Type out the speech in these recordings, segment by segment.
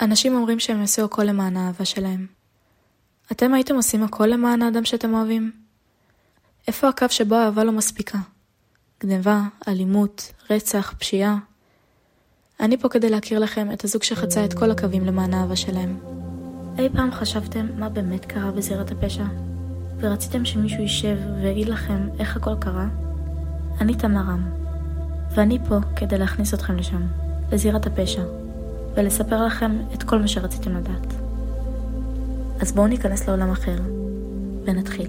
אנשים אומרים שהם יעשו הכל למען האהבה שלהם. אתם הייתם עושים הכל למען האדם שאתם אוהבים? איפה הקו שבו האהבה לא מספיקה? גניבה, אלימות, רצח, פשיעה. אני פה כדי להכיר לכם את הזוג שחצה את כל הקווים למען האהבה שלהם. אי פעם חשבתם מה באמת קרה בזירת הפשע? ורציתם שמישהו יישב ויגיד לכם איך הכל קרה? אני תמרם, ואני פה כדי להכניס אתכם לשם, לזירת הפשע, ולספר לכם את כל מה שרציתם לדעת. אז בואו ניכנס לעולם אחר, ונתחיל.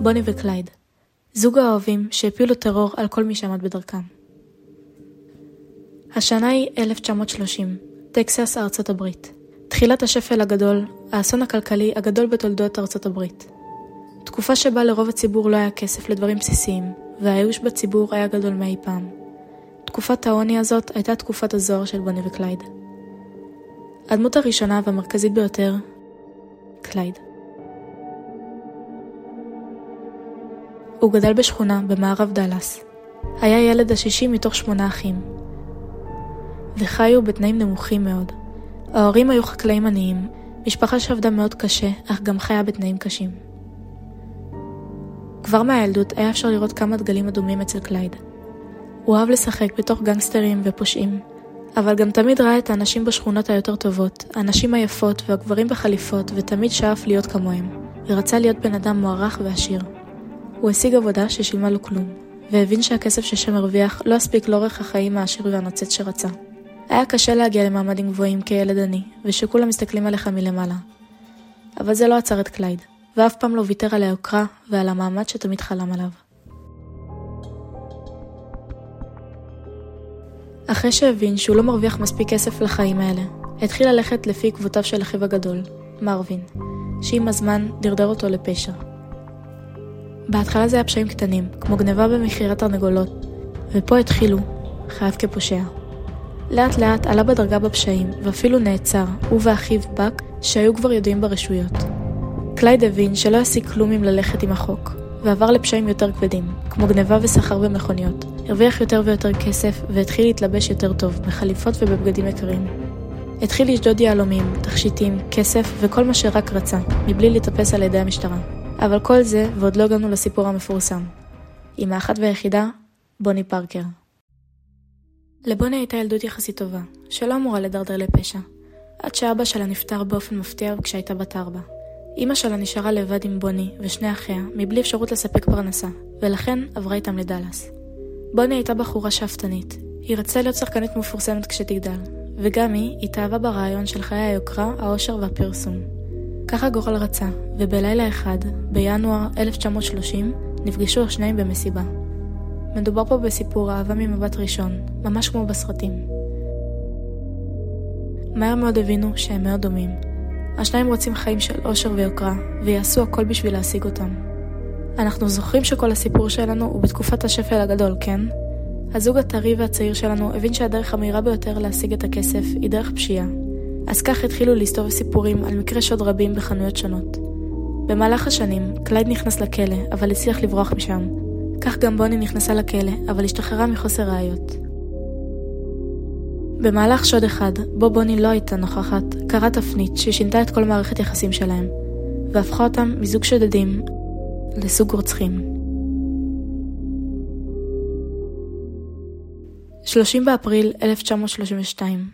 בוני וקלייד, זוג האוהבים שהפילו טרור על כל מי שעמד בדרכם. השנה היא 1930, טקסס, ארצות הברית. תחילת השפל הגדול, האסון הכלכלי הגדול בתולדות ארצות הברית. תקופה שבה לרוב הציבור לא היה כסף לדברים בסיסיים, והייאוש בציבור היה גדול מאי פעם. תקופת העוני הזאת הייתה תקופת הזוהר של בוני וקלייד. הדמות הראשונה והמרכזית ביותר, קלייד. הוא גדל בשכונה במערב דאלאס. היה ילד השישי מתוך שמונה אחים. וחיו בתנאים נמוכים מאוד. ההורים היו חקלאים עניים, משפחה שעבדה מאוד קשה, אך גם חיה בתנאים קשים. כבר מהילדות היה אפשר לראות כמה דגלים אדומים אצל קלייד. הוא אהב לשחק בתוך גנגסטרים ופושעים, אבל גם תמיד ראה את האנשים בשכונות היותר טובות, הנשים היפות והגברים בחליפות, ותמיד שאף להיות כמוהם, ורצה להיות בן אדם מוערך ועשיר. הוא השיג עבודה ששילמה לו כלום, והבין שהכסף ששם הרוויח לא הספיק לאורך החיים העשיר והנוצץ שרצה. היה קשה להגיע למעמדים גבוהים כילד עני, ושכולם מסתכלים עליך מלמעלה. אבל זה לא עצר את קלייד, ואף פעם לא ויתר על היוקרה ועל המעמד שתמיד חלם עליו. אחרי שהבין שהוא לא מרוויח מספיק כסף לחיים האלה, התחיל ללכת לפי עקבותיו של אחיו הגדול, מרווין, שעם הזמן דרדר אותו לפשע. בהתחלה זה היה פשעים קטנים, כמו גניבה במכירת תרנגולות, ופה התחילו חייו כפושע. לאט לאט עלה בדרגה בפשעים, ואפילו נעצר, הוא ואחיו בק, שהיו כבר ידועים ברשויות. קלייד הבין שלא ישיג כלום אם ללכת עם החוק, ועבר לפשעים יותר כבדים, כמו גניבה וסחר במכוניות. הרוויח יותר ויותר כסף, והתחיל להתלבש יותר טוב, בחליפות ובבגדים יקרים. התחיל לשדוד יהלומים, תכשיטים, כסף וכל מה שרק רצה, מבלי להתאפס על ידי המשטרה. אבל כל זה, ועוד לא הגענו לסיפור המפורסם. עם האחת והיחידה, בוני פארקר. לבוני הייתה ילדות יחסית טובה, שלא אמורה לדרדר לפשע, עד שאבא שלה נפטר באופן מפתיע כשהייתה בת ארבע. אמא שלה נשארה לבד עם בוני ושני אחיה, מבלי אפשרות לספק פרנסה, ולכן עברה איתם לדאלאס. בוני הייתה בחורה שאפתנית. היא רצתה להיות שחקנית מפורסמת כשתגדל, וגם היא התאהבה ברעיון של חיי היוקרה, העושר והפרסום. ככה גורל רצה, ובלילה אחד, בינואר 1930, נפגשו השניים במסיבה. מדובר פה בסיפור אהבה ממבט ראשון, ממש כמו בסרטים. מהר מאוד הבינו שהם מאוד דומים. השניים רוצים חיים של אושר ויוקרה, ויעשו הכל בשביל להשיג אותם. אנחנו זוכרים שכל הסיפור שלנו הוא בתקופת השפל הגדול, כן? הזוג הטרי והצעיר שלנו הבין שהדרך המהירה ביותר להשיג את הכסף היא דרך פשיעה. אז כך התחילו להסתובב סיפורים על מקרי שוד רבים בחנויות שונות. במהלך השנים, קלייד נכנס לכלא, אבל הצליח לברוח משם, כך גם בוני נכנסה לכלא, אבל השתחררה מחוסר ראיות. במהלך שוד אחד, בו בוני לא הייתה נוכחת, קרה תפנית ששינתה את כל מערכת יחסים שלהם, והפכה אותם מזוג שודדים לסוג רוצחים. 30 באפריל 1932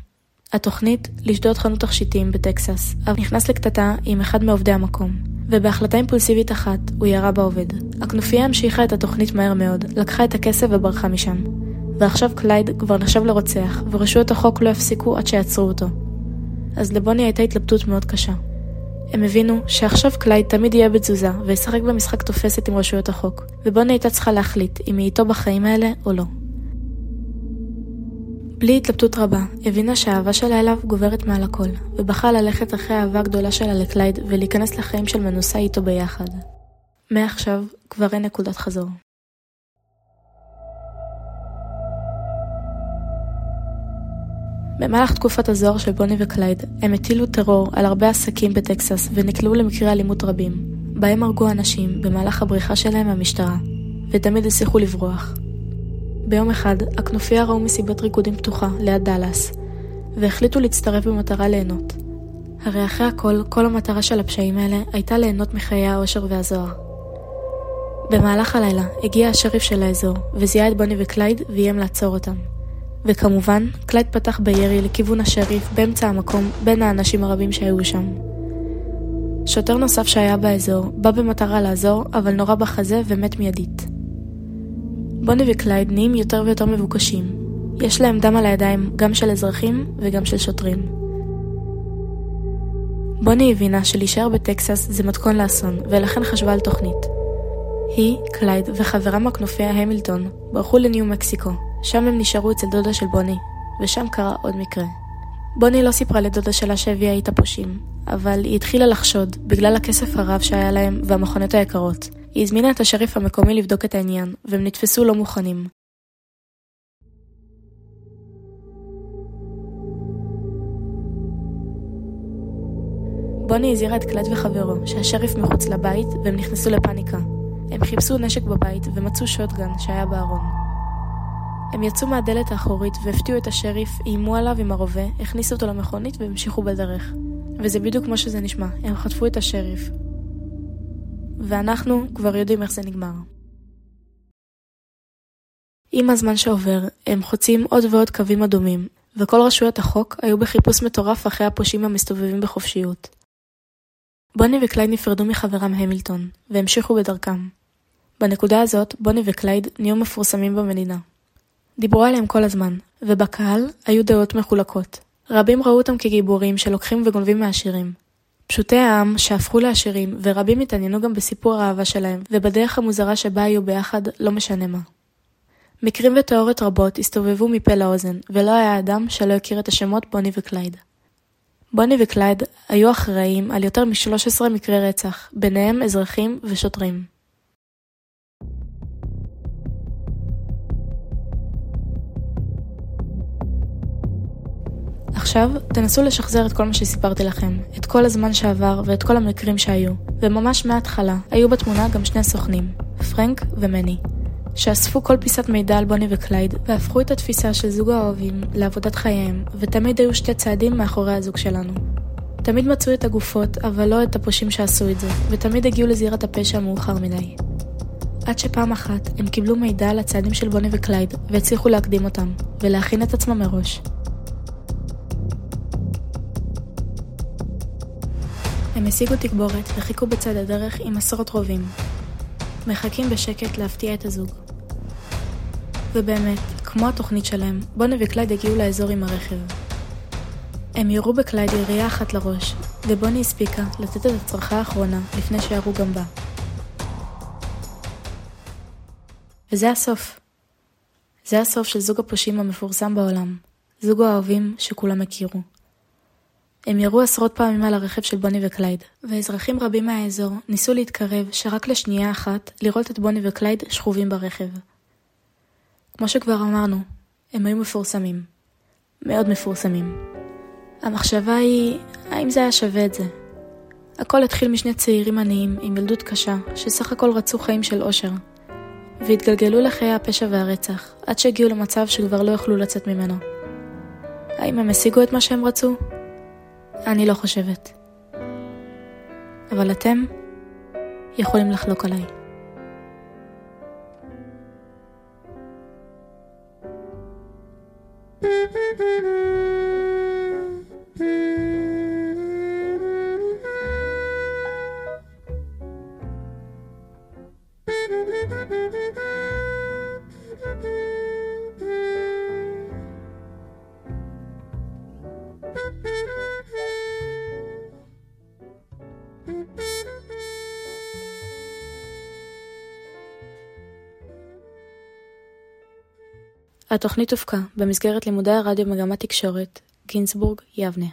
התוכנית לשדוד חנות תכשיטים בטקסס, אבל נכנס לקטטה עם אחד מעובדי המקום. ובהחלטה אימפולסיבית אחת, הוא ירה בעובד. הכנופיה המשיכה את התוכנית מהר מאוד, לקחה את הכסף וברחה משם. ועכשיו קלייד כבר נחשב לרוצח, ורשויות החוק לא יפסיקו עד שיעצרו אותו. אז לבוני הייתה התלבטות מאוד קשה. הם הבינו שעכשיו קלייד תמיד יהיה בתזוזה, וישחק במשחק תופסת עם רשויות החוק, ובוני הייתה צריכה להחליט אם היא איתו בחיים האלה או לא. בלי התלבטות רבה, הבינה שהאהבה שלה אליו גוברת מעל הכל, ובחרה ללכת אחרי האהבה הגדולה שלה לקלייד ולהיכנס לחיים של מנוסה איתו ביחד. מעכשיו כבר אין נקודת חזור. במהלך תקופת הזוהר של בוני וקלייד, הם הטילו טרור על הרבה עסקים בטקסס ונקלעו למקרי אלימות רבים. בהם הרגו אנשים במהלך הבריחה שלהם מהמשטרה, ותמיד הצליחו לברוח. ביום אחד, הכנופיה ראו מסיבת ריקודים פתוחה ליד דאלאס, והחליטו להצטרף במטרה ליהנות. הרי אחרי הכל, כל המטרה של הפשעים האלה הייתה ליהנות מחיי העושר והזוהר. במהלך הלילה הגיע השריף של האזור, וזיהה את בוני וקלייד ואיים לעצור אותם. וכמובן, קלייד פתח בירי לכיוון השריף באמצע המקום בין האנשים הרבים שהיו שם. שוטר נוסף שהיה באזור בא במטרה לעזור, אבל נורה בחזה ומת מיידית. בוני וקלייד נהיים יותר ויותר מבוקשים. יש להם דם על הידיים גם של אזרחים וגם של שוטרים. בוני הבינה שלהישאר בטקסס זה מתכון לאסון, ולכן חשבה על תוכנית. היא, קלייד וחברה מהכנופיה המילטון ברחו לניו מקסיקו, שם הם נשארו אצל דודה של בוני, ושם קרה עוד מקרה. בוני לא סיפרה לדודה שלה שהביאה איתה פושעים, אבל היא התחילה לחשוד בגלל הכסף הרב שהיה להם והמכונות היקרות. היא הזמינה את השריף המקומי לבדוק את העניין, והם נתפסו לא מוכנים. בוני הזהירה את קלט וחברו שהשריף מחוץ לבית והם נכנסו לפאניקה. הם חיפשו נשק בבית ומצאו שוטגן שהיה בארון. הם יצאו מהדלת האחורית והפתיעו את השריף, איימו עליו עם הרובה, הכניסו אותו למכונית והמשיכו בדרך. וזה בדיוק כמו שזה נשמע, הם חטפו את השריף. ואנחנו כבר יודעים איך זה נגמר. עם הזמן שעובר, הם חוצים עוד ועוד קווים אדומים, וכל רשויות החוק היו בחיפוש מטורף אחרי הפושעים המסתובבים בחופשיות. בוני וקלייד נפרדו מחברם המילטון, והמשיכו בדרכם. בנקודה הזאת, בוני וקלייד נהיו מפורסמים במדינה. דיברו עליהם כל הזמן, ובקהל היו דעות מחולקות. רבים ראו אותם כגיבורים שלוקחים וגונבים מהעשירים. פשוטי העם שהפכו לעשירים, ורבים התעניינו גם בסיפור האהבה שלהם, ובדרך המוזרה שבה היו ביחד, לא משנה מה. מקרים ותיאוריות רבות הסתובבו מפה לאוזן, ולא היה אדם שלא הכיר את השמות בוני וקלייד. בוני וקלייד היו אחראים על יותר מ-13 מקרי רצח, ביניהם אזרחים ושוטרים. עכשיו, תנסו לשחזר את כל מה שסיפרתי לכם, את כל הזמן שעבר ואת כל המקרים שהיו, וממש מההתחלה היו בתמונה גם שני סוכנים, פרנק ומני, שאספו כל פיסת מידע על בוני וקלייד, והפכו את התפיסה של זוג האוהבים לעבודת חייהם, ותמיד היו שתי צעדים מאחורי הזוג שלנו. תמיד מצאו את הגופות, אבל לא את הפושעים שעשו את זה, ותמיד הגיעו לזירת הפשע מאוחר מדי. עד שפעם אחת הם קיבלו מידע על הצעדים של בוני וקלייד, והצליחו להקדים אותם, ולהכין את עצמם מראש. הם השיגו תגבורת וחיכו בצד הדרך עם עשרות רובים. מחכים בשקט להפתיע את הזוג. ובאמת, כמו התוכנית שלהם, בוני וקלייד הגיעו לאזור עם הרכב. הם ירו בקלייד ירייה אחת לראש, ובוני הספיקה לתת את הצרחה האחרונה לפני שירו גם בה. וזה הסוף. זה הסוף של זוג הפושעים המפורסם בעולם, זוג האוהבים שכולם הכירו. הם ירו עשרות פעמים על הרכב של בוני וקלייד, ואזרחים רבים מהאזור ניסו להתקרב שרק לשנייה אחת לראות את בוני וקלייד שכובים ברכב. כמו שכבר אמרנו, הם היו מפורסמים. מאוד מפורסמים. המחשבה היא, האם זה היה שווה את זה? הכל התחיל משני צעירים עניים עם ילדות קשה, שסך הכל רצו חיים של אושר, והתגלגלו לחיי הפשע והרצח, עד שהגיעו למצב שכבר לא יכלו לצאת ממנו. האם הם השיגו את מה שהם רצו? אני לא חושבת. אבל אתם יכולים לחלוק עליי. התוכנית הופקה במסגרת לימודי הרדיו מגמת תקשורת, גינסבורג, יבנה.